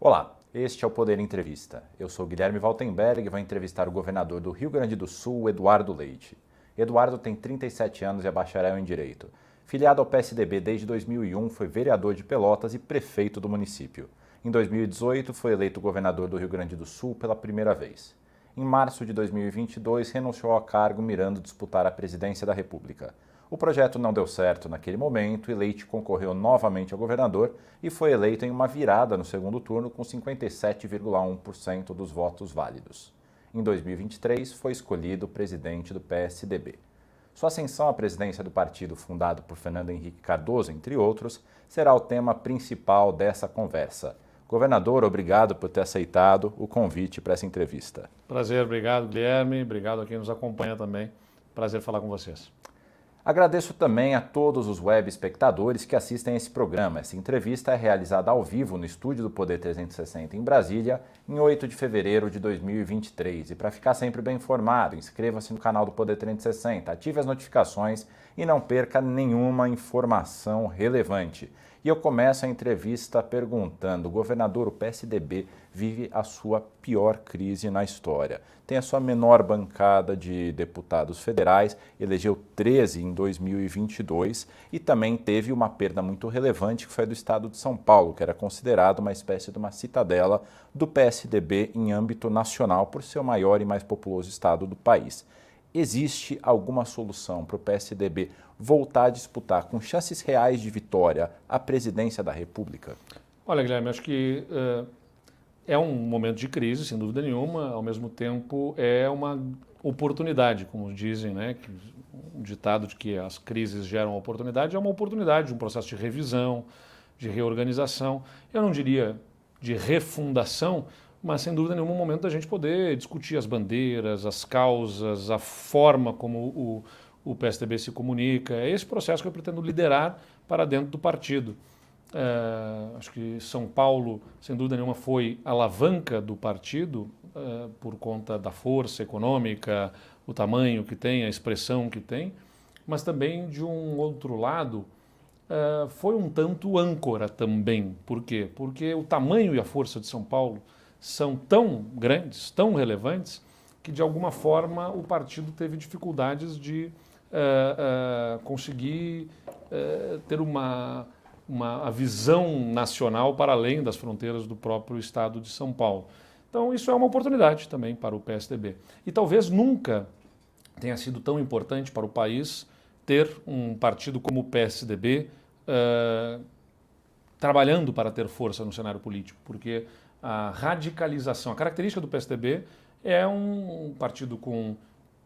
Olá, este é o Poder Entrevista. Eu sou Guilherme Valtenberg e vou entrevistar o governador do Rio Grande do Sul, Eduardo Leite. Eduardo tem 37 anos e é bacharel em Direito. Filiado ao PSDB desde 2001, foi vereador de Pelotas e prefeito do município. Em 2018, foi eleito governador do Rio Grande do Sul pela primeira vez. Em março de 2022, renunciou ao cargo mirando disputar a presidência da República. O projeto não deu certo naquele momento e Leite concorreu novamente ao governador e foi eleito em uma virada no segundo turno com 57,1% dos votos válidos. Em 2023, foi escolhido presidente do PSDB. Sua ascensão à presidência do partido, fundado por Fernando Henrique Cardoso, entre outros, será o tema principal dessa conversa. Governador, obrigado por ter aceitado o convite para essa entrevista. Prazer, obrigado, Guilherme. Obrigado a quem nos acompanha também. Prazer falar com vocês. Agradeço também a todos os web espectadores que assistem esse programa. Essa entrevista é realizada ao vivo no estúdio do Poder 360 em Brasília, em 8 de fevereiro de 2023. E para ficar sempre bem informado, inscreva-se no canal do Poder 360, ative as notificações e não perca nenhuma informação relevante. E eu começo a entrevista perguntando: governador, o PSDB vive a sua pior crise na história. Tem a sua menor bancada de deputados federais, elegeu 13 em 2022 e também teve uma perda muito relevante que foi do estado de São Paulo, que era considerado uma espécie de uma citadela do PSDB em âmbito nacional por ser o maior e mais populoso estado do país. Existe alguma solução para o PSDB voltar a disputar com chances reais de vitória a presidência da República? Olha, Guilherme, acho que uh, é um momento de crise, sem dúvida nenhuma, ao mesmo tempo é uma oportunidade, como dizem, né? Que, um ditado de que as crises geram oportunidade é uma oportunidade, um processo de revisão, de reorganização. Eu não diria de refundação, mas sem dúvida nenhuma um momento da gente poder discutir as bandeiras, as causas, a forma como o, o PSDB se comunica. É esse processo que eu pretendo liderar para dentro do partido. É, acho que São Paulo, sem dúvida nenhuma, foi alavanca do partido é, por conta da força econômica, o tamanho que tem, a expressão que tem, mas também, de um outro lado, é, foi um tanto âncora também. Por quê? Porque o tamanho e a força de São Paulo são tão grandes, tão relevantes, que de alguma forma o partido teve dificuldades de uh, uh, conseguir uh, ter uma, uma visão nacional para além das fronteiras do próprio estado de São Paulo. Então, isso é uma oportunidade também para o PSDB. E talvez nunca tenha sido tão importante para o país ter um partido como o PSDB trabalhando para ter força no cenário político, porque a radicalização, a característica do PSDB é um partido com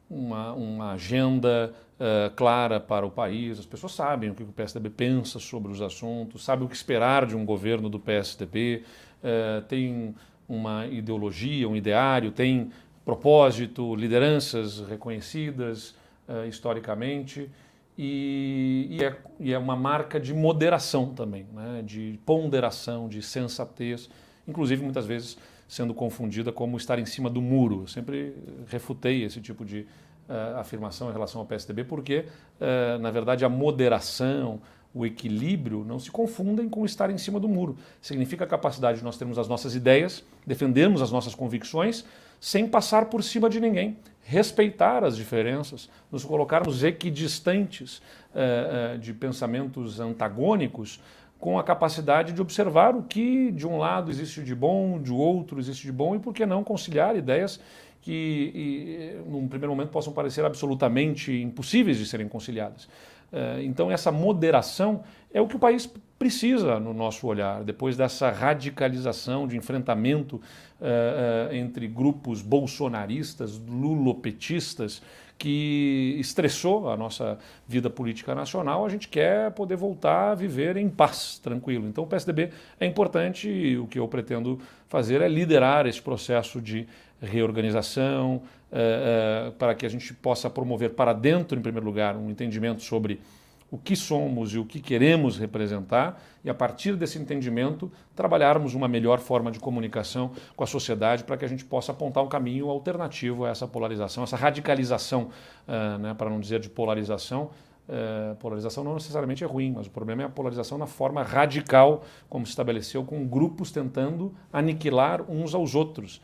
uma, uma agenda uh, clara para o país, as pessoas sabem o que o PSDB pensa sobre os assuntos, sabem o que esperar de um governo do PSDB, uh, eh, tem uma ideologia, um ideário, tem propósito, lideranças reconhecidas uh, historicamente. E, e, é, e, é, uma marca de moderação também, né? de ponderação, de sensatez, inclusive muitas vezes sendo confundida como estar em cima do muro. Eu sempre refutei esse tipo de uh, afirmação em relação ao PSDB, porque, uh, na verdade, a moderação, o equilíbrio não se confundem com estar em cima do muro. Significa a capacidade de nós termos as nossas ideias, defendermos as nossas convicções, sem passar por cima de ninguém, respeitar as diferenças, nos colocarmos equidistantes uh, de pensamentos antagônicos, com a capacidade de observar o que de um lado existe de bom, de outro existe de bom e por que não conciliar ideias que, e, num primeiro momento, possam parecer absolutamente impossíveis de serem conciliadas. Uh, então, essa moderação é o que o país precisa no nosso olhar, depois dessa radicalização de enfrentamento uh, uh, entre grupos bolsonaristas, lulopetistas, que estressou a nossa vida política nacional, a gente quer poder voltar a viver em paz, tranquilo. Então o PSDB é importante e o que eu pretendo fazer é liderar esse processo de reorganização, uh, uh, para que a gente possa promover para dentro, em primeiro lugar, um entendimento sobre o que somos e o que queremos representar, e a partir desse entendimento, trabalharmos uma melhor forma de comunicação com a sociedade para que a gente possa apontar um caminho alternativo a essa polarização, essa radicalização, uh, né, para não dizer de polarização, é, polarização não necessariamente é ruim, mas o problema é a polarização na forma radical, como se estabeleceu, com grupos tentando aniquilar uns aos outros.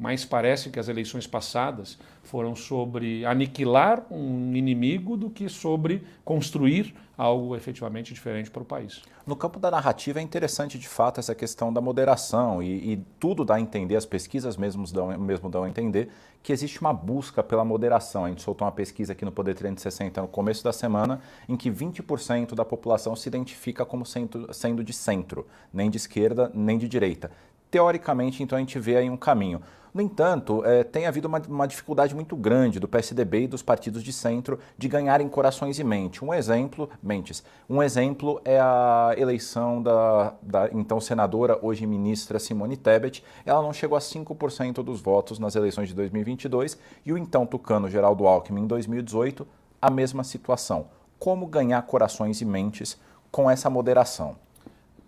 Mas parece que as eleições passadas foram sobre aniquilar um inimigo do que sobre construir algo efetivamente diferente para o país. No campo da narrativa é interessante de fato essa questão da moderação e, e tudo dá a entender, as pesquisas mesmo dão, mesmo dão a entender que existe uma busca pela moderação. A gente soltou uma pesquisa aqui no Poder 360 no começo da semana em que 20% da população se identifica como sendo de centro, nem de esquerda nem de direita. Teoricamente, então a gente vê aí um caminho. No entanto, é, tem havido uma, uma, dificuldade muito grande do PSDB e dos partidos de centro de ganharem corações e mente. Um exemplo, mentes, um exemplo é a eleição da, da então senadora, hoje ministra Simone Tebet. Ela não chegou a 5% dos votos nas eleições de 2022 e o então tucano Geraldo Alckmin em 2018, a mesma situação. Como ganhar corações e mentes com essa moderação?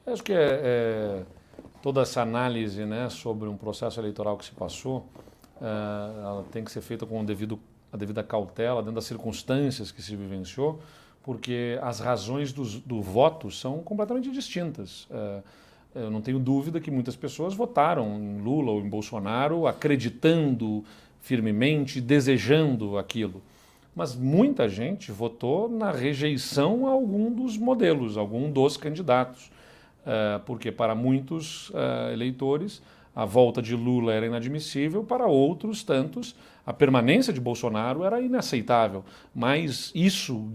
Acho que é... é toda essa análise né, sobre um processo eleitoral que se passou, uh, ela tem que ser feita com o devido, a devida cautela, dentro das circunstâncias que se vivenciou, porque as razões do, do voto são completamente distintas. Uh, eu não tenho dúvida que muitas pessoas votaram em Lula ou em Bolsonaro acreditando firmemente, desejando aquilo. Mas muita gente votou na rejeição a algum dos modelos, algum dos candidatos. Eh, porque para muitos uh, eleitores a volta de Lula era inadmissível, para outros tantos a permanência de Bolsonaro era inaceitável. Mas isso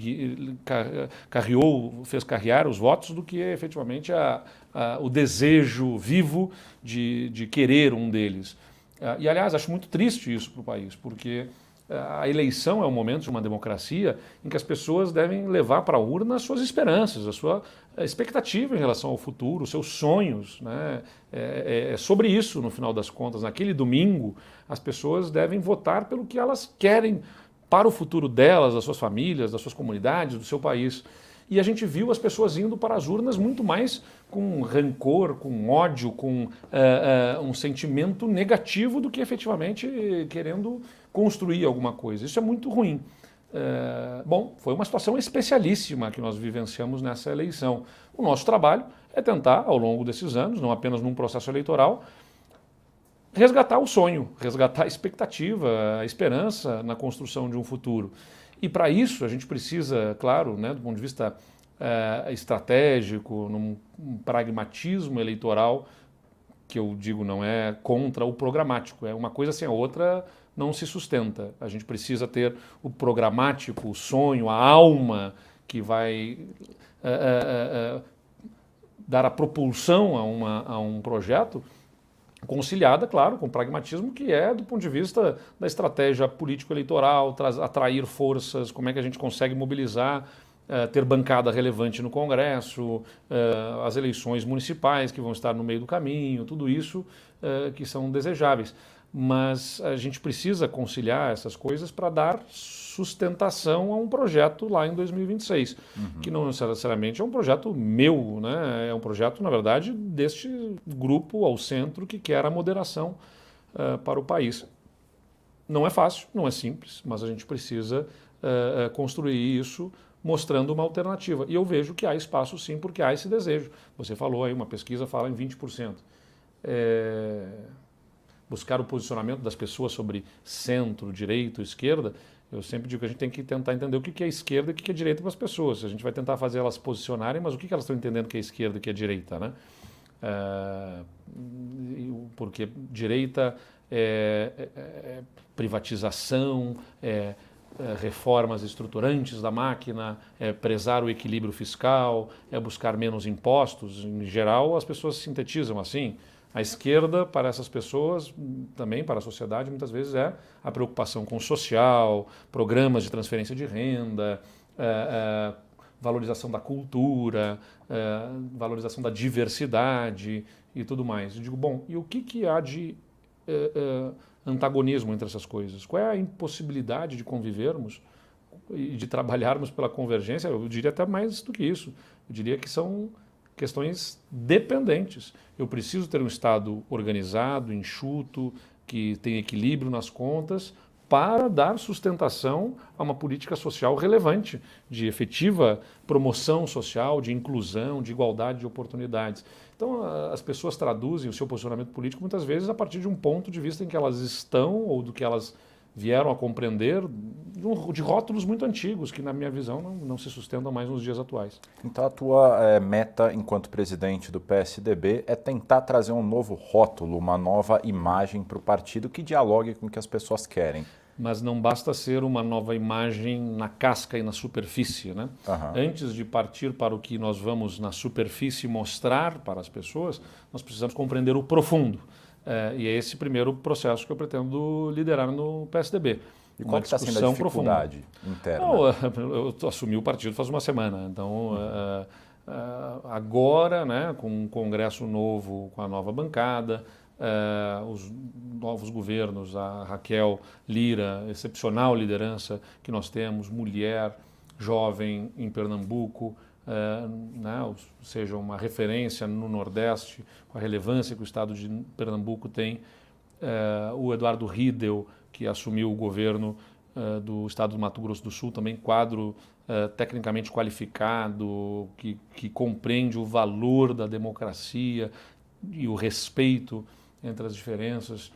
carreou, fez carrear os votos do que efetivamente a, a, o desejo vivo de, de querer um deles. Uh, e aliás, acho muito triste isso para o país, porque a eleição é um momento de uma democracia em que as pessoas devem levar para a urna as suas esperanças, a sua expectativa em relação ao futuro, os seus sonhos. Né? É, é, é, sobre isso, no final das contas. Naquele domingo, as pessoas devem votar pelo que elas querem para o futuro delas, das suas famílias, das suas comunidades, do seu país. E a gente viu as pessoas indo para as urnas muito mais com rancor, com ódio, com uh, uh, um sentimento negativo do que efetivamente querendo construir alguma coisa. Isso é muito ruim. Uh, bom, foi uma situação especialíssima que nós vivenciamos nessa eleição. O nosso trabalho é tentar, ao longo desses anos, não apenas num processo eleitoral, resgatar o sonho, resgatar a expectativa, a esperança na construção de um futuro. E para isso a gente precisa, claro, né, do ponto de vista é, estratégico, num um pragmatismo eleitoral, que eu digo não é contra o programático, é uma coisa sem a outra não se sustenta. A gente precisa ter o programático, o sonho, a alma que vai é, é, dar a propulsão a, uma, a um projeto conciliada, claro, com pragmatismo, que é do ponto de vista da estratégia político-eleitoral, atrair forças, como é que a gente consegue mobilizar, uh, ter bancada relevante no Congresso, uh, as eleições municipais que vão estar no meio do caminho, tudo isso uh, que são desejáveis. Mas a gente precisa conciliar essas coisas para dar sustentação a um projeto lá em 2026, uhum. que não necessariamente é um projeto meu, né? é um projeto, na verdade, deste grupo ao centro que quer a moderação para o país. Não é fácil, não é simples, mas a gente precisa construir isso mostrando uma alternativa. E eu vejo que há espaço sim, porque há esse desejo. Você falou aí, uma pesquisa fala em 20%. É... Buscar o posicionamento das pessoas sobre centro, direito, esquerda, eu sempre digo que a gente tem que tentar entender o que é esquerda e o que é direita para as pessoas. A gente vai tentar fazer elas posicionarem, mas o que elas estão entendendo que é esquerda e que é direita, né? É, porque direita é, é, é privatização, é, é, reformas estruturantes da máquina, é prezar o equilíbrio fiscal, é buscar menos impostos. Em geral, as pessoas sintetizam assim. A esquerda, para essas pessoas, também para a sociedade, muitas vezes é a preocupação com o social, programas de transferência de renda, é, é, valorização da cultura, é, valorização da diversidade e tudo mais. Eu digo, bom, e o que, que há de é, é, antagonismo entre essas coisas? Qual é a impossibilidade de convivermos e de trabalharmos pela convergência? Eu diria até mais do que isso. Eu diria que são questões dependentes. Eu preciso ter um Estado organizado, enxuto, que tem equilíbrio nas contas, para dar sustentação a uma política social relevante, de efetiva promoção social, de inclusão, de igualdade de oportunidades. Então, as pessoas traduzem o seu posicionamento político muitas vezes a partir de um ponto de vista em que elas estão ou do que elas vieram a compreender de rótulos muito antigos, que, na minha visão, não, não se sustentam mais nos dias atuais. Então, a tua é, meta, enquanto presidente do PSDB, é tentar trazer um novo rótulo, uma nova imagem para o partido que dialogue com o que as pessoas querem. Mas não basta ser uma nova imagem na casca e na superfície. Né? Uhum. Antes de partir para o que nós vamos na superfície mostrar para as pessoas, nós precisamos compreender o profundo. É, e é esse primeiro processo que eu pretendo liderar no PSDB. E qual está sendo a dificuldade profunda. interna? Não, eu assumi o partido faz uma semana, então uhum. uh, uh, agora, né, com um congresso novo, com a nova bancada, uh, os novos governos, a Raquel Lira, excepcional liderança que nós temos, mulher, jovem em Pernambuco, uh, né, seja uma referência no Nordeste, com a relevância que o estado de Pernambuco tem. Uh, o Eduardo Riedel, que assumiu o governo uh, do estado do Mato Grosso do Sul, também quadro tecnicamente qualificado, que, que compreende o valor da democracia e o respeito entre as diferenças.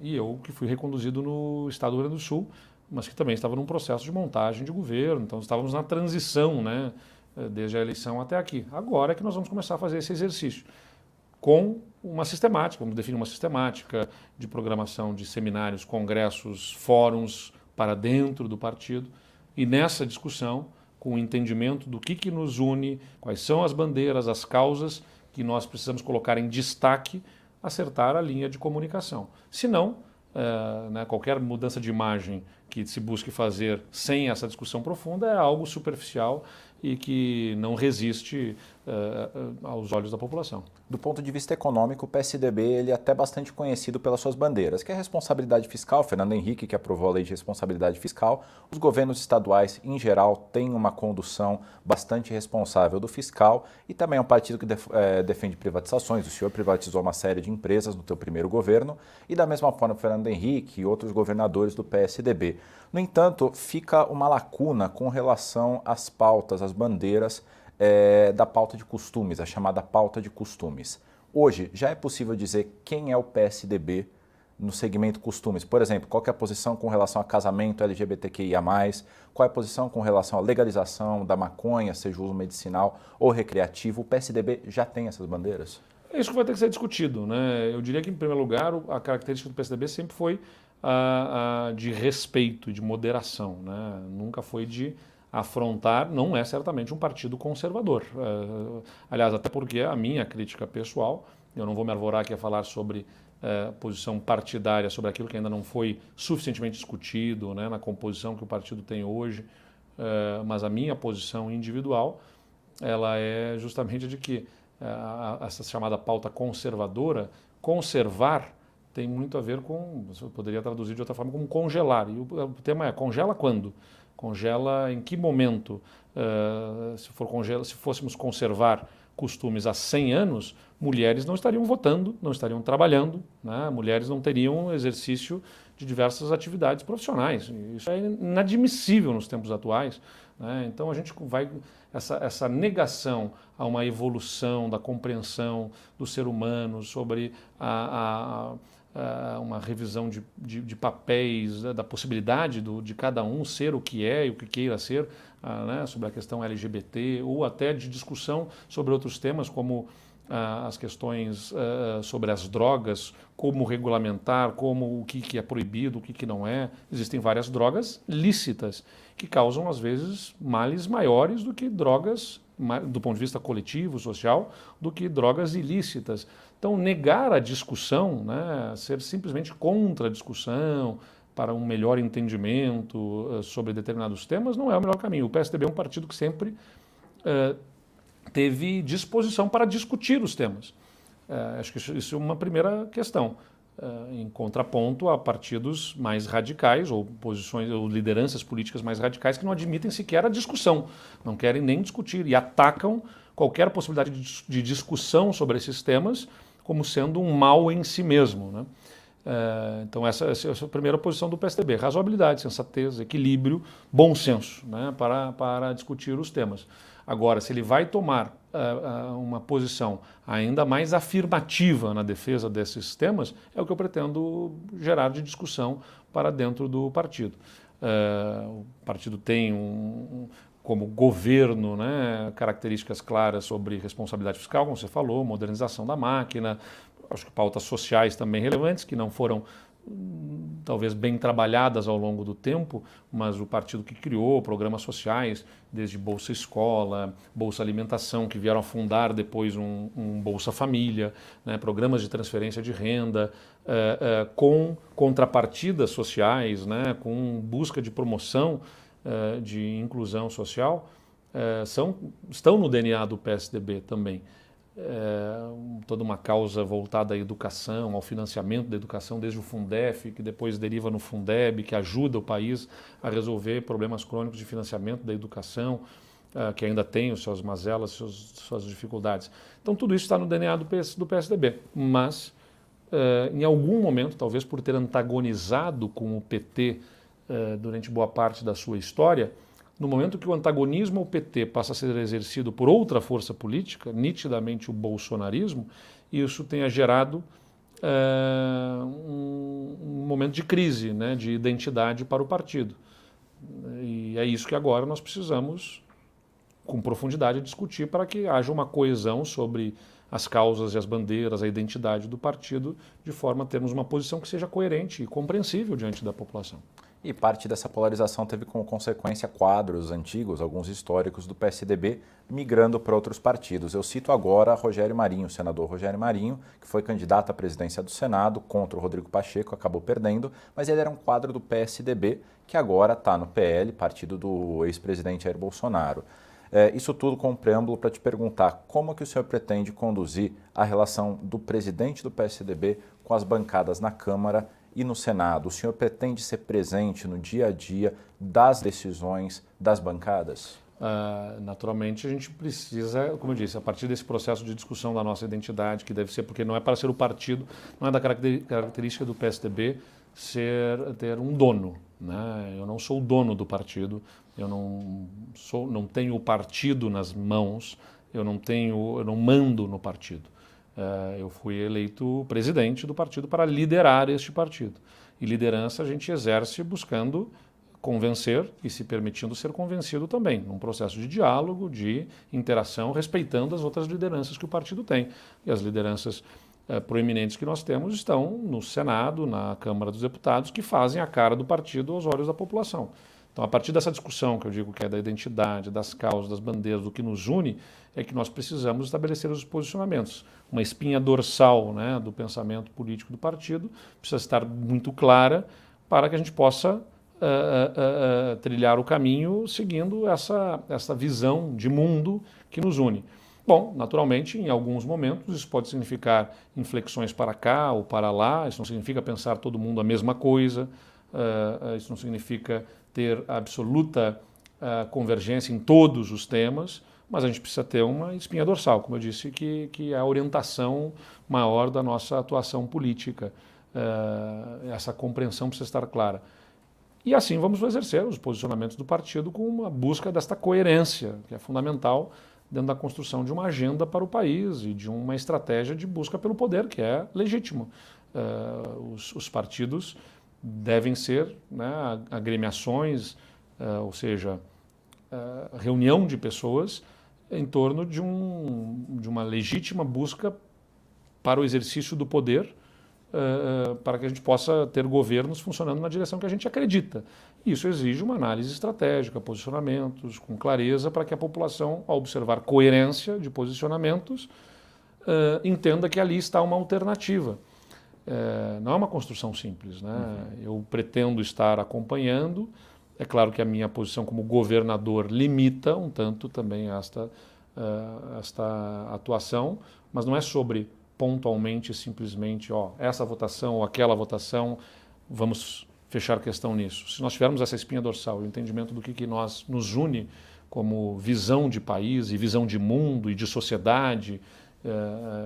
e eu, que fui reconduzido no estado do Rio Grande do Sul, mas que também estava num processo de montagem de governo, então estávamos na transição, né, eh, desde a eleição até aqui. Agora é que nós vamos começar a fazer esse exercício com uma sistemática, vamos definir uma sistemática de programação de seminários, congressos, fóruns para dentro do partido e nessa discussão, com o entendimento do que, que nos une, quais são as bandeiras, as causas que nós precisamos colocar em destaque, acertar a linha de comunicação. Se não, uh, né, qualquer mudança de imagem que se busque fazer sem essa discussão profunda é algo superficial e que não resiste uh, aos olhos da população. Do ponto de vista econômico, o PSDB ele é até bastante conhecido pelas suas bandeiras, que é a responsabilidade fiscal, Fernando Henrique que aprovou a lei de responsabilidade fiscal, os governos estaduais em geral têm uma condução bastante responsável do fiscal. E também é um partido que def é, defende privatizações, o senhor privatizou uma série de empresas no seu primeiro governo. E da mesma forma Fernando Henrique e outros governadores do PSDB. No entanto, fica uma lacuna com relação às pautas, às bandeiras é, da pauta de costumes, a chamada pauta de costumes. Hoje, já é possível dizer quem é o PSDB no segmento costumes? Por exemplo, qual é a posição com relação a casamento LGBTQIA+, qual é a posição com relação à legalização da maconha, seja uso medicinal ou recreativo? O PSDB já tem essas bandeiras? É isso que vai ter que ser discutido. Né? Eu diria que, em primeiro lugar, a característica do PSDB sempre foi a, a, de respeito, de moderação. Né? Nunca foi de afrontar, não é certamente um partido conservador. Uh, aliás, até porque a minha crítica pessoal, eu não vou me arvorar aqui a falar sobre uh, posição partidária, sobre aquilo que ainda não foi suficientemente discutido né, na composição que o partido tem hoje, uh, mas a minha posição individual, ela é justamente de que essa chamada pauta conservadora, conservar tem muito a ver com, você poderia traduzir de outra forma, como congelar. E o, tema é congela quando? Congela em que momento? Uh, se, for congela, se fôssemos conservar costumes há 100 anos, mulheres não estariam votando, não estariam trabalhando, né? mulheres não teriam exercício de diversas atividades profissionais. Isso é inadmissível nos tempos atuais. Né? Então a gente vai essa, essa negação a uma evolução da compreensão do ser humano sobre a, a uma revisão de, de, de papéis, né, da possibilidade do, de cada um ser o que é e o que queira ser, uh, né, sobre a questão LGBT, ou até de discussão sobre outros temas, como uh, as questões sobre as drogas, como regulamentar, como o que, que é proibido, o que, que não é. Existem várias drogas lícitas que causam, às vezes, males maiores do que drogas do ponto de vista coletivo, social, do que drogas ilícitas. Então, negar a discussão, né, ser simplesmente contra a discussão, para um melhor entendimento uh, sobre determinados temas, não é o melhor caminho. O PSDB é um partido que sempre uh, teve disposição para discutir os temas. Uh, acho que isso, isso, é uma primeira questão. em contraponto a partidos mais radicais ou posições ou lideranças políticas mais radicais que não admitem sequer a discussão, não querem nem discutir e atacam qualquer possibilidade de, de discussão sobre esses temas como sendo um mal em si mesmo. Né? É, então, essa, essa, é a primeira posição do PSDB: razoabilidade, sensatez, equilíbrio, bom senso né, para, para discutir os temas. Agora, se ele vai tomar uh, uma posição ainda mais afirmativa na defesa desses temas, é o que eu pretendo gerar de discussão para dentro do partido. Uh, o partido tem um, como governo, né, características claras sobre responsabilidade fiscal, como você falou, modernização da máquina, acho que pautas sociais também relevantes, que não foram hum, talvez bem trabalhadas ao longo do tempo, mas o partido que criou programas sociais, desde Bolsa Escola, Bolsa Alimentação, que vieram a fundar depois um, um Bolsa Família, né, programas de transferência de renda, uh, uh, com contrapartidas sociais, né, com busca de promoção uh, de inclusão social, uh, são, estão no DNA do PSDB também. Uh, toda uma causa voltada à educação, ao financiamento da educação, desde o Fundef, que depois deriva no Fundeb, que ajuda o país a resolver problemas crônicos de financiamento da educação, que ainda tem os suas mazelas, suas, suas dificuldades. Então, tudo isso está no DNA do, PS, do PSDB. Mas, em algum momento, talvez por ter antagonizado com o PT eh, durante boa parte da sua história, no momento que o antagonismo ao PT passa a ser exercido por outra força política, nitidamente o bolsonarismo, isso tenha gerado uh, um, um, momento de crise, né, de identidade para o partido. E é isso que agora nós precisamos, com profundidade, discutir para que haja uma coesão sobre as causas e as bandeiras, a identidade do partido, de forma a termos uma posição que seja coerente e compreensível diante da população. E parte dessa polarização teve como consequência quadros antigos, alguns históricos do PSDB, migrando para outros partidos. Eu cito agora Rogério Marinho, o senador Rogério Marinho, que foi candidato à presidência do Senado contra o Rodrigo Pacheco, acabou perdendo, mas ele era um quadro do PSDB, que agora está no PL, partido do ex-presidente Jair Bolsonaro. É, isso tudo com um preâmbulo para te perguntar como que o senhor pretende conduzir a relação do presidente do PSDB com as bancadas na Câmara e no Senado, o senhor pretende ser presente no dia a dia das decisões das bancadas? Uh, naturalmente, a gente precisa, como eu disse, a partir desse processo de discussão da nossa identidade, que deve ser, porque não é para ser o partido, não é da característica do PSDB ser, ter um dono. Né? Eu não sou o dono do partido, eu não, sou, não tenho o partido nas mãos, eu não, tenho, eu não mando no partido. Uh, eu fui eleito presidente do partido para liderar este partido. E liderança a gente exerce buscando convencer e se permitindo ser convencido também, num processo de diálogo, de interação, respeitando as outras lideranças que o partido tem. E as lideranças uh, proeminentes que nós temos estão no Senado, na Câmara dos Deputados, que fazem a cara do partido aos olhos da população. Então, a partir dessa discussão que eu digo que é da identidade, das causas, das bandeiras, do que nos une, é que nós precisamos estabelecer os posicionamentos. Uma espinha dorsal né, do pensamento político do partido precisa estar muito clara para que a gente possa uh, uh, uh, trilhar o caminho seguindo essa, essa visão de mundo que nos une. Bom, naturalmente, em alguns momentos isso pode significar inflexões para cá ou para lá, isso não significa pensar todo mundo a mesma coisa, isso não significa ter absoluta uh, convergência em todos os temas, mas a gente precisa ter uma espinha dorsal, como eu disse, que, que é a orientação maior da nossa atuação política. Uh, essa compreensão precisa estar clara. E assim vamos exercer os posicionamentos do partido com uma busca desta coerência, que é fundamental dentro da construção de uma agenda para o país e de uma estratégia de busca pelo poder, que é legítimo. Uh, os, os partidos devem ser né, agremiações, uh, ou seja, uh, reunião de pessoas em torno de, um, de uma legítima busca para o exercício do poder, uh, para que a gente possa ter governos funcionando na direção que a gente acredita. Isso exige uma análise estratégica, posicionamentos, com clareza, para que a população, ao observar coerência de posicionamentos, entenda que ali está uma alternativa é, não é uma construção simples. Né? Uhum. Eu pretendo estar acompanhando. É claro que a minha posição como governador limita um tanto também esta, uh, esta atuação, mas não é sobre pontualmente, simplesmente, ó, essa votação ou aquela votação, vamos fechar questão nisso. Se nós tivermos essa espinha dorsal e o entendimento do que, que nós nos une como visão de país e visão de mundo e de sociedade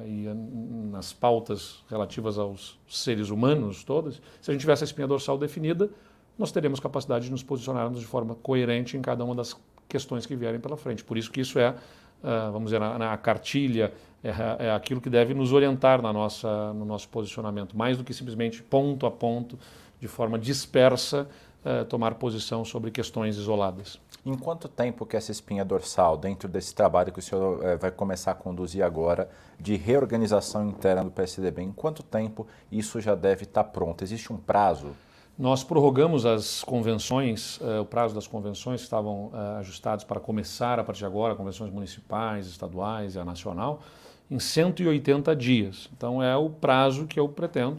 e nas pautas relativas aos seres humanos todas, se a gente tivesse a espinha dorsal definida, nós teremos capacidade de nos posicionarmos de forma coerente em cada uma das questões que vierem pela frente. Por isso que isso é, vamos dizer, na cartilha, é, é, aquilo que deve nos orientar na nossa, no nosso posicionamento, mais do que simplesmente ponto a ponto, de forma dispersa, tomar posição sobre questões isoladas. Em quanto tempo que essa espinha dorsal, dentro desse trabalho que o senhor é, vai começar a conduzir agora, de reorganização interna do PSDB, em quanto tempo isso já deve estar pronto? Existe um prazo? Nós prorrogamos as convenções, uh, o prazo das convenções que estavam ajustados para começar a partir de agora, convenções municipais, estaduais e a nacional, em 180 dias. Então é o prazo que eu pretendo,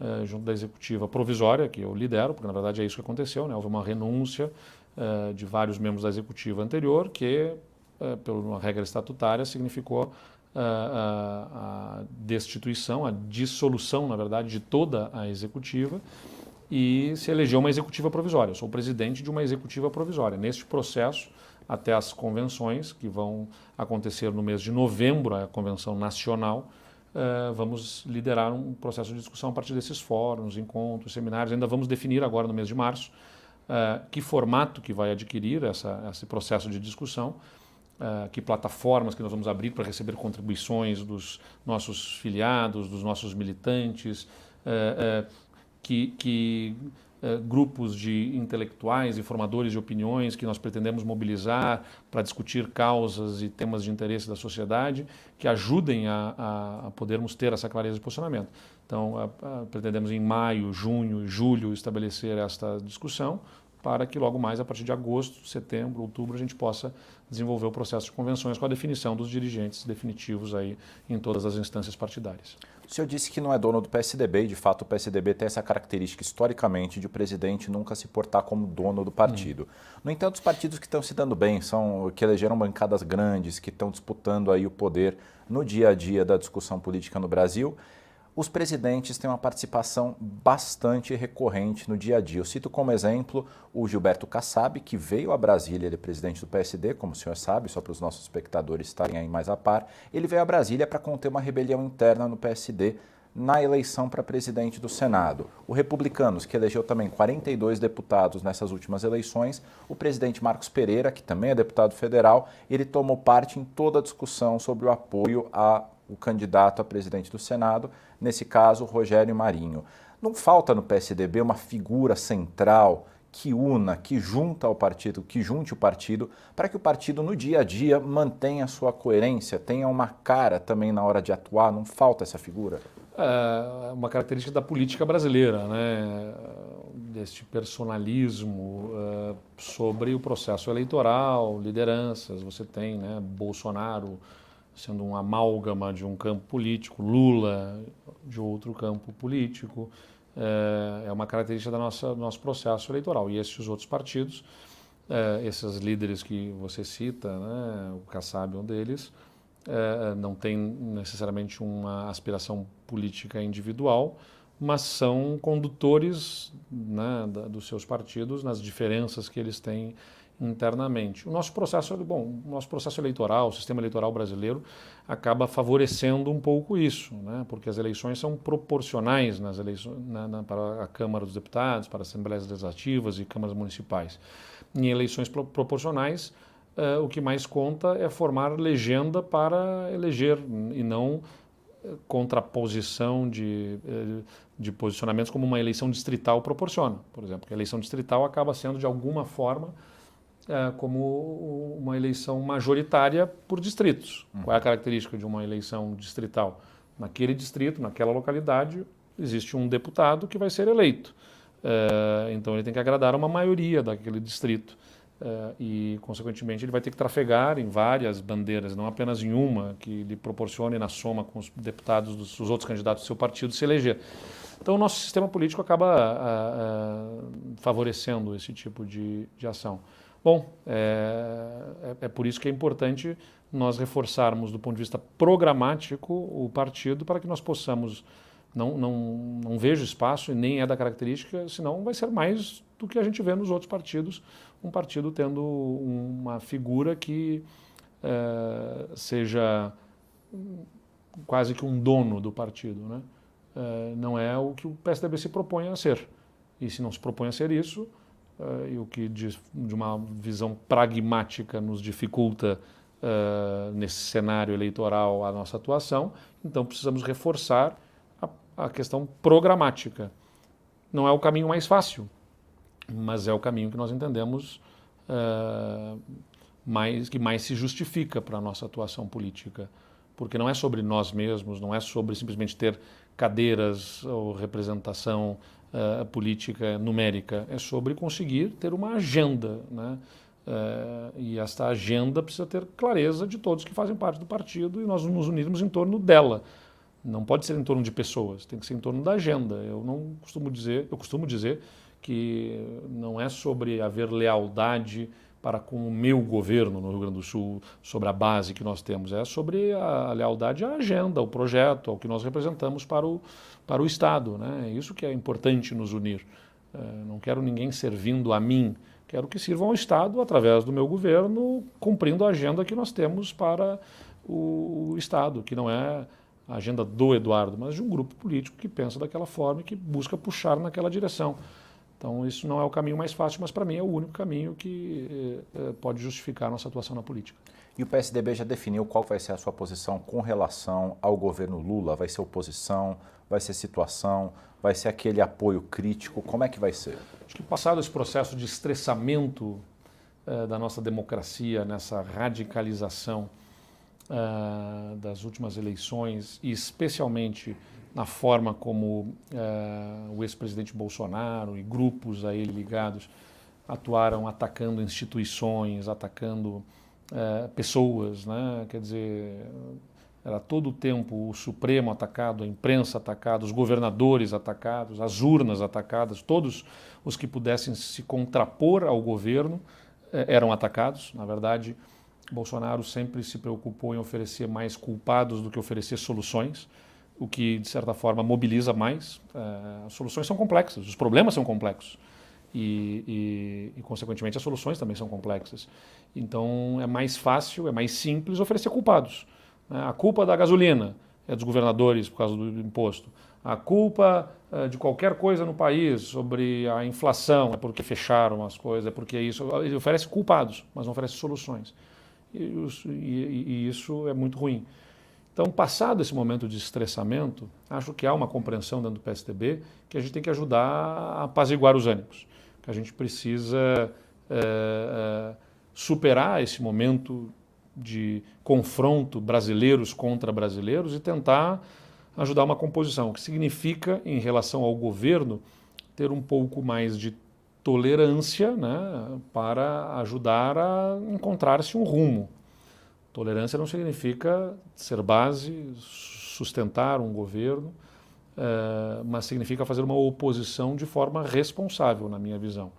uh, junto da executiva provisória, que eu lidero, porque na verdade é isso que aconteceu, né? houve uma renúncia uh, de vários membros da executiva anterior, que, uh, por uma regra estatutária, significou uh, a destituição, a dissolução, na verdade, de toda a executiva e se elegeu uma executiva provisória. Eu sou presidente de uma executiva provisória. Neste processo, até as convenções, que vão acontecer no mês de novembro, a convenção nacional, Uh, vamos liderar um processo de discussão a partir desses fóruns, encontros, seminários. Ainda vamos definir agora no mês de março uh, que formato que vai adquirir essa, esse processo de discussão, uh, que plataformas que nós vamos abrir para receber contribuições dos nossos filiados, dos nossos militantes, uh, que, que grupos de intelectuais e formadores de opiniões que nós pretendemos mobilizar para discutir causas e temas de interesse da sociedade que ajudem a, a, a podermos ter essa clareza de posicionamento. Então, a, pretendemos em maio, junho e julho estabelecer esta discussão para que logo mais, a partir de agosto, setembro, outubro, a gente possa desenvolver o processo de convenções com a definição dos dirigentes definitivos aí em todas as instâncias partidárias. O senhor disse que não é dono do PSDB e, de fato, o PSDB tem essa característica historicamente de o presidente nunca se portar como dono do partido. No entanto, os partidos que estão se dando bem, são que elegeram bancadas grandes, que estão disputando aí o poder no dia a dia da discussão política no Brasil, os presidentes têm uma participação bastante recorrente no dia a dia. Eu cito como exemplo o Gilberto Kassab, que veio a Brasília, ele é presidente do PSD, como o senhor sabe, só para os nossos espectadores estarem aí mais a par. Ele veio a Brasília para conter uma rebelião interna no PSD na eleição para presidente do Senado. O Republicanos, que elegeu também 42 deputados nessas últimas eleições, o presidente Marcos Pereira, que também é deputado federal, ele tomou parte em toda a discussão sobre o apoio a o candidato a presidente do Senado, nesse caso, Rogério Marinho. Não falta no PSDB uma figura central que una, que junta o partido, que junte o partido, para que o partido no dia a dia mantenha sua coerência, tenha uma cara também na hora de atuar? Não falta essa figura? É uma característica da política brasileira, né? deste personalismo uh, sobre o processo eleitoral, lideranças. Você tem né, Bolsonaro sendo um amálgama de um campo político, Lula de outro campo político. É, é uma característica da nossa, do nosso processo eleitoral. E esses outros partidos, é, esses líderes que você cita, né, o Kassab é um deles, é, não tem necessariamente uma aspiração política individual, mas são condutores né, dos seus partidos nas diferenças que eles têm internamente. O nosso processo, bom, o nosso processo eleitoral, o sistema eleitoral brasileiro acaba favorecendo um pouco isso, né? porque as eleições são proporcionais nas eleições na, na, para a Câmara dos Deputados, para as Assembleias Legislativas e câmaras municipais. Em eleições pro, proporcionais, uh, o que mais conta é formar legenda para eleger e não eh, contraposição de, eh, de posicionamentos como uma eleição distrital proporciona. Por exemplo, a eleição distrital acaba sendo de alguma forma é, como uma eleição majoritária por distritos. Uhum. Qual é a característica de uma eleição distrital? Naquele distrito, naquela localidade, existe um deputado que vai ser eleito. É, então ele tem que agradar uma maioria daquele distrito. É, e, consequentemente, ele vai ter que trafegar em várias bandeiras, não apenas em uma, que lhe proporcione, na soma com os deputados dos, dos outros candidatos do seu partido, se eleger. Então, o nosso sistema político acaba favorecendo esse tipo de, de ação. Bom, é, é, é, por isso que é importante nós reforçarmos do ponto de vista programático o partido para que nós possamos. Não, não, não vejo espaço e nem é da característica, senão vai ser mais do que a gente vê nos outros partidos, um partido tendo uma figura que é, seja quase que um dono do partido. Né? Uh, não é o que o PSDB se propõe a ser. E se não se propõe a ser isso, uh, e o que de, de, uma visão pragmática nos dificulta nesse cenário eleitoral a nossa atuação, então precisamos reforçar a, a questão programática. Não é o caminho mais fácil, mas é o caminho que nós entendemos mais, que mais se justifica para a nossa atuação política. Porque não é sobre nós mesmos, não é sobre simplesmente ter cadeiras ou representação uh, política numérica, é sobre conseguir ter uma agenda. Né? Uh, e esta agenda precisa ter clareza de todos que fazem parte do partido e nós nos unirmos em torno dela. Não pode ser em torno de pessoas, tem que ser em torno da agenda. Eu não costumo dizer, eu costumo dizer que não é sobre haver lealdade para com o meu governo no Rio Grande do Sul, sobre a base que nós temos, é sobre a lealdade à agenda, ao projeto, ao que nós representamos para o, para o Estado. Né? É isso que é importante nos unir. É, não quero ninguém servindo a mim, quero que sirvam ao Estado através do meu governo, cumprindo a agenda que nós temos para o Estado, que não é a agenda do Eduardo, mas de um grupo político que pensa daquela forma e que busca puxar naquela direção. Então, isso não é o caminho mais fácil, mas para mim é o único caminho que eh, pode justificar a nossa atuação na política. E o PSDB já definiu qual vai ser a sua posição com relação ao governo Lula? Vai ser oposição? Vai ser situação? Vai ser aquele apoio crítico? Como é que vai ser? Acho que passado esse processo de estressamento eh, da nossa democracia, nessa radicalização eh, das últimas eleições, e especialmente na forma como uh, o ex-presidente Bolsonaro e grupos a ele ligados atuaram atacando instituições, atacando uh, pessoas, né? quer dizer, era todo o tempo o Supremo atacado, a imprensa atacada, os governadores atacados, as urnas atacadas, todos os que pudessem se contrapor ao governo uh, eram atacados. Na verdade, Bolsonaro sempre se preocupou em oferecer mais culpados do que oferecer soluções o que, de certa forma, mobiliza mais. Uh, as soluções são complexas, os problemas são complexos. E, e, e, consequentemente, as soluções também são complexas. Então, é mais fácil, é mais simples oferecer culpados. Né? A culpa da gasolina é dos governadores por causa do imposto. A culpa uh, de qualquer coisa no país sobre a inflação é porque fecharam as coisas, é porque isso. Ele oferece culpados, mas não oferece soluções. e, e isso é muito ruim. Então, passado esse momento de estressamento, acho que há uma compreensão dentro do PSDB que a gente tem que ajudar a apaziguar os ânimos, que a gente precisa é, é, superar esse momento de confronto brasileiros contra brasileiros e tentar ajudar uma composição, o que significa, em relação ao governo, ter um pouco mais de tolerância né, para ajudar a encontrar-se um rumo. Tolerância não significa ser base, sustentar um governo, é, mas significa fazer uma oposição de forma responsável, na minha visão.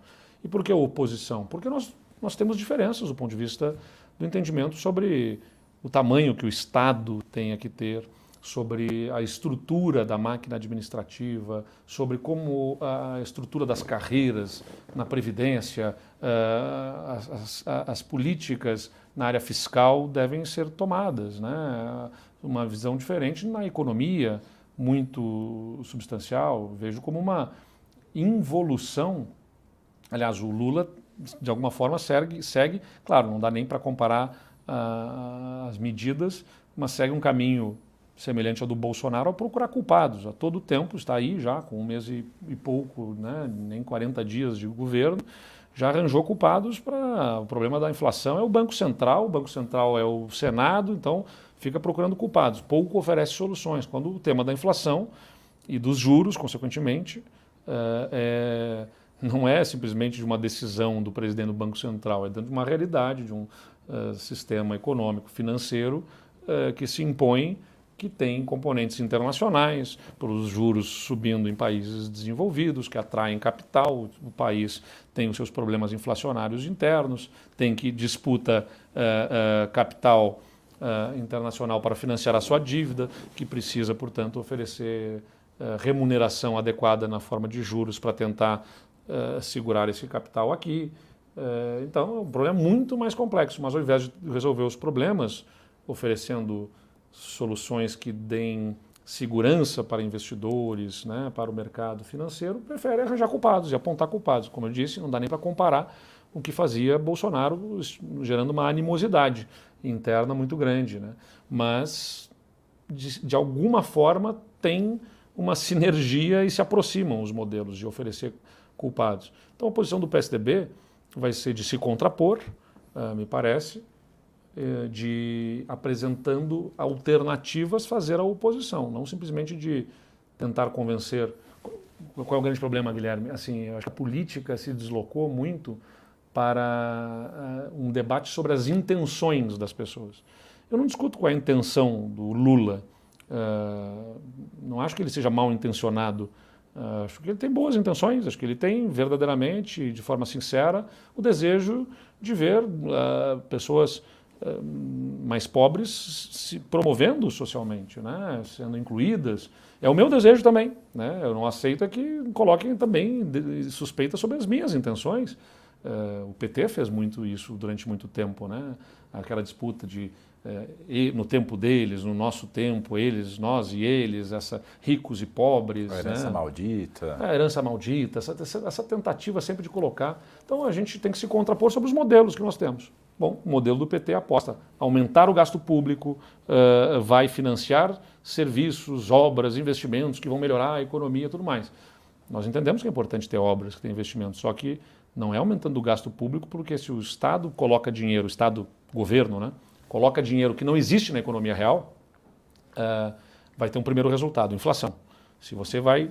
E por que oposição? Porque nós, nós temos diferenças do ponto de vista do entendimento sobre o tamanho que o Estado tenha que ter, sobre a estrutura da máquina administrativa, sobre como a estrutura das carreiras na Previdência, uh, as, as, as, políticas na área fiscal devem ser tomadas. Né? Uma visão diferente na economia, muito substancial, vejo como uma involução. Aliás, o Lula, de alguma forma, segue, segue claro, não dá nem para comparar uh, as medidas, mas segue um caminho semelhante ao do Bolsonaro, ao procurar culpados. A todo tempo está aí já, com um mês e, e pouco, né, nem 40 dias de governo, já arranjou culpados para o problema da inflação. É o Banco Central, o Banco Central é o Senado, então fica procurando culpados. Pouco oferece soluções. Quando o tema da inflação e dos juros, consequentemente, é, não é simplesmente de uma decisão do presidente do Banco Central, é dentro de uma realidade, de um uh, sistema econômico, financeiro uh, que se impõe que tem componentes internacionais, pelos juros subindo em países desenvolvidos, que atraem capital, o país tem os seus problemas inflacionários internos, tem que disputa uh, uh, capital uh, internacional para financiar a sua dívida, que precisa, portanto, oferecer remuneração adequada na forma de juros para tentar segurar esse capital aqui. então, o problema é muito mais complexo, mas ao invés de resolver os problemas oferecendo soluções que deem segurança para investidores, né, para o mercado financeiro, prefere arranjar culpados e apontar culpados. Como eu disse, não dá nem para comparar o que fazia Bolsonaro, gerando uma animosidade interna muito grande. Né? Mas, de, de alguma forma, tem uma sinergia e se aproximam os modelos de oferecer culpados. Então, a posição do PSDB vai ser de se contrapor, uh, me parece, de apresentando alternativas fazer a oposição, não simplesmente de tentar convencer. Qual é o grande problema, Guilherme? Assim, eu acho que a política se deslocou muito para uh, um debate sobre as intenções das pessoas. Eu não discuto qual é a intenção do Lula. Uh, não acho que ele seja mal intencionado Uh, acho que ele tem boas intenções, acho que ele tem verdadeiramente, de forma sincera, o desejo de ver uh, pessoas mais pobres se promovendo socialmente, né? sendo incluídas. É o meu desejo também. Né? Eu não aceito que coloquem também suspeitas sobre as minhas intenções. o PT fez muito isso durante muito tempo, né? aquela disputa de é, no tempo deles, no nosso tempo, eles, nós e eles, essa ricos e pobres. A herança né? maldita. A herança maldita, essa, essa, tentativa sempre de colocar. Então a gente tem que se contrapor sobre os modelos que nós temos. Bom, o modelo do PT aposta aumentar o gasto público, uh, vai financiar serviços, obras, investimentos que vão melhorar a economia e tudo mais. Nós entendemos que é importante ter obras, que ter investimentos, só que não é aumentando o gasto público, porque se o Estado coloca dinheiro, o Estado, governo, né? coloca dinheiro que não existe na economia real, uh, vai ter um primeiro resultado, inflação. Se você vai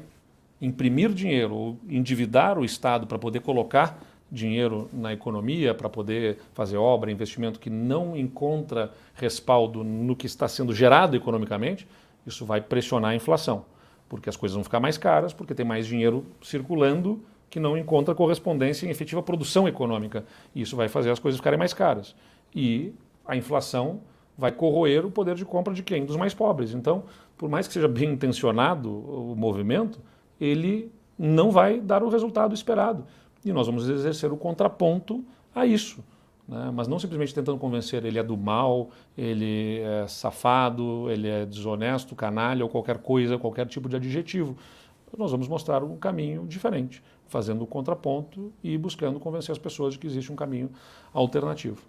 imprimir dinheiro ou endividar o Estado para poder colocar dinheiro na economia, para poder fazer obra, investimento que não encontra respaldo no que está sendo gerado economicamente, isso vai pressionar a inflação, porque as coisas vão ficar mais caras, porque tem mais dinheiro circulando que não encontra correspondência em efetiva produção econômica. E isso vai fazer as coisas ficarem mais caras. E a inflação vai corroer o poder de compra de quem? Dos mais pobres. Então, por mais que seja bem intencionado o movimento, ele não vai dar o resultado esperado. E nós vamos exercer o contraponto a isso. Né? Mas não simplesmente tentando convencer ele é do mal, ele é safado, ele é desonesto, canalha ou qualquer coisa, qualquer tipo de adjetivo. Nós vamos mostrar um caminho diferente, fazendo o contraponto e buscando convencer as pessoas de que existe um caminho alternativo.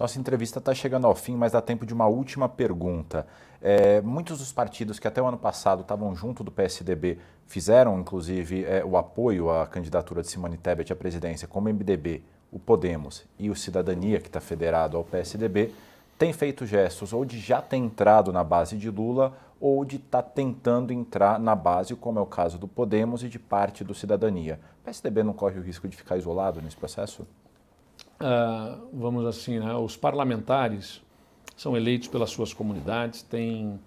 Nossa entrevista está chegando ao fim, mas dá tempo de uma última pergunta. É, muitos dos partidos que até o ano passado estavam junto do PSDB fizeram, inclusive, é, o apoio à candidatura de Simone Tebet à presidência, como o MDB, o Podemos e o Cidadania, que está federado ao PSDB, têm feito gestos ou de já ter entrado na base de Lula ou de estar tá tentando entrar na base, como é o caso do Podemos e de parte do Cidadania. O PSDB não corre o risco de ficar isolado nesse processo? Uh, vamos assim, né, os parlamentares são eleitos pelas suas comunidades, têm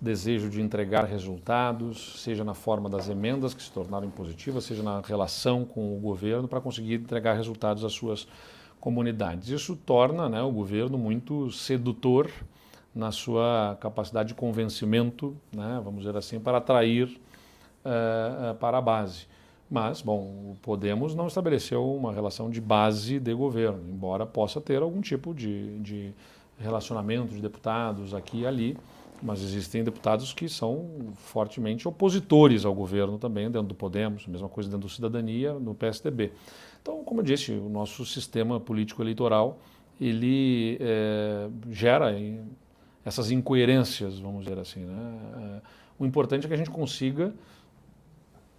desejo de entregar resultados, seja na forma das emendas que se tornaram impositivas, seja na relação com o governo para conseguir entregar resultados às suas comunidades. Isso torna né, o governo muito sedutor na sua capacidade de convencimento, né, vamos dizer assim, para atrair uh, para a base. Mas, bom, o Podemos não estabeleceu uma relação de base de governo, embora possa ter algum tipo de, de relacionamento de deputados aqui e ali, mas existem deputados que são fortemente opositores ao governo também, dentro do Podemos, mesma coisa dentro do Cidadania, no PSDB. Então, como eu disse, o nosso sistema político-eleitoral, ele é, gera essas incoerências, vamos dizer assim. Né? É, o importante é que a gente consiga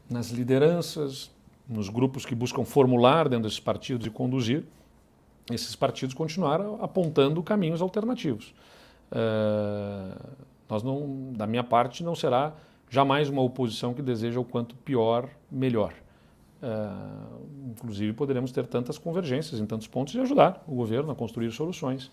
nas lideranças, nos grupos que buscam formular dentro desses partidos e conduzir, esses partidos continuaram apontando caminhos alternativos. Uh, nós não, da minha parte, não será jamais uma oposição que deseja o quanto pior, melhor. Uh, inclusive, poderemos ter tantas convergências em tantos pontos e ajudar o governo a construir soluções.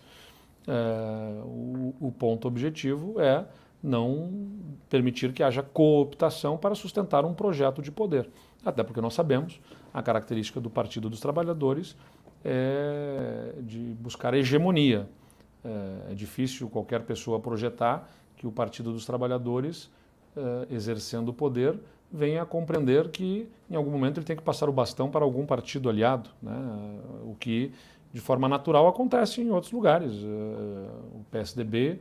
Uh, o, o ponto objetivo é não permitir que haja cooptação para sustentar um projeto de poder. Até porque nós sabemos a característica do Partido dos Trabalhadores é de buscar hegemonia. É, é difícil qualquer pessoa projetar que o Partido dos Trabalhadores, é, exercendo o poder, venha a compreender que em algum momento ele tem que passar o bastão para algum partido aliado, né? o que de forma natural acontece em outros lugares. É, o PSDB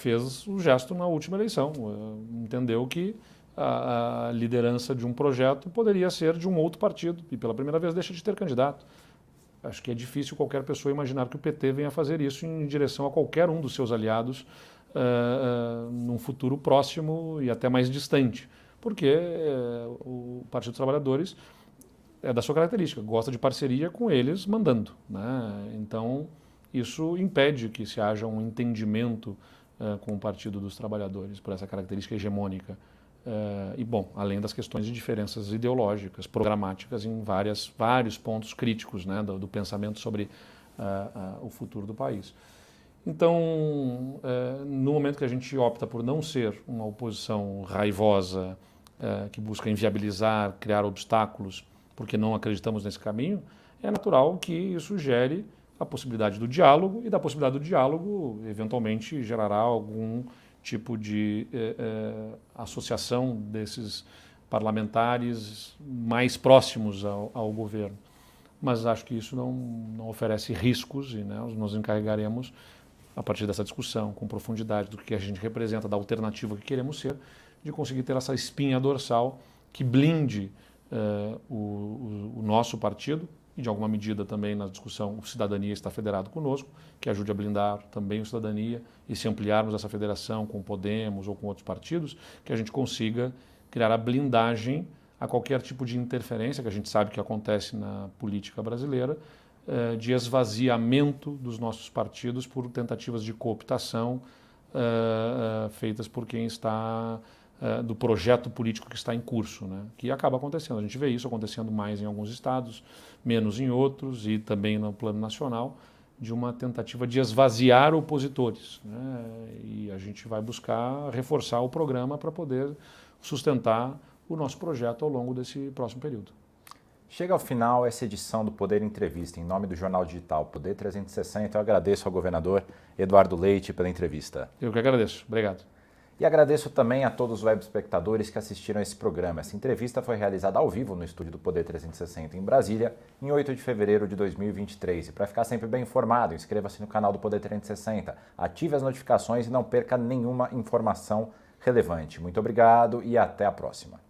fez o gesto na última eleição, uh, entendeu que a, a, liderança de um projeto poderia ser de um outro partido e pela primeira vez deixa de ter candidato. Acho que é difícil qualquer pessoa imaginar que o PT venha fazer isso em direção a qualquer um dos seus aliados uh, uh, num futuro próximo e até mais distante, porque uh, o Partido dos Trabalhadores é da sua característica, gosta de parceria com eles mandando. Né? Então, isso impede que se haja um entendimento uh, com o Partido dos Trabalhadores, por essa característica hegemônica. Uh, e, bom, além das questões de diferenças ideológicas, programáticas em várias, vários pontos críticos né, do, do pensamento sobre uh, o futuro do país. Então, no momento que a gente opta por não ser uma oposição raivosa, que busca inviabilizar, criar obstáculos porque não acreditamos nesse caminho, é natural que isso gere a possibilidade do diálogo e da possibilidade do diálogo eventualmente gerará algum tipo de eh, eh, associação desses parlamentares mais próximos ao, ao, governo. Mas acho que isso não, não oferece riscos e né, nós encarregaremos, a partir dessa discussão, com profundidade do que a gente representa, da alternativa que queremos ser, de conseguir ter essa espinha dorsal que blinde uh, o, o, nosso partido e, de alguma medida, também na discussão, o Cidadania está federado conosco, que ajude a blindar também o Cidadania e, se ampliarmos essa federação com o Podemos ou com outros partidos, que a gente consiga criar a blindagem a qualquer tipo de interferência, que a gente sabe que acontece na política brasileira, uh, de esvaziamento dos nossos partidos por tentativas de cooptação uh, feitas por quem está uh, do projeto político que está em curso, né? que acaba acontecendo. A gente vê isso acontecendo mais em alguns estados, menos em outros e também no plano nacional, de uma tentativa de esvaziar opositores. Né? E a gente vai buscar reforçar o programa para poder sustentar o nosso projeto ao longo desse próximo período. Chega ao final essa edição do Poder Entrevista. Em nome do jornal digital Poder 360, eu agradeço ao governador Eduardo Leite pela entrevista. Eu que agradeço. Obrigado. E agradeço também a todos os web espectadores que assistiram esse programa. Essa entrevista foi realizada ao vivo no estúdio do Poder 360 em Brasília, em 8 de fevereiro de 2023. E para ficar sempre bem informado, inscreva-se no canal do Poder 360, ative as notificações e não perca nenhuma informação relevante. Muito obrigado e até a próxima.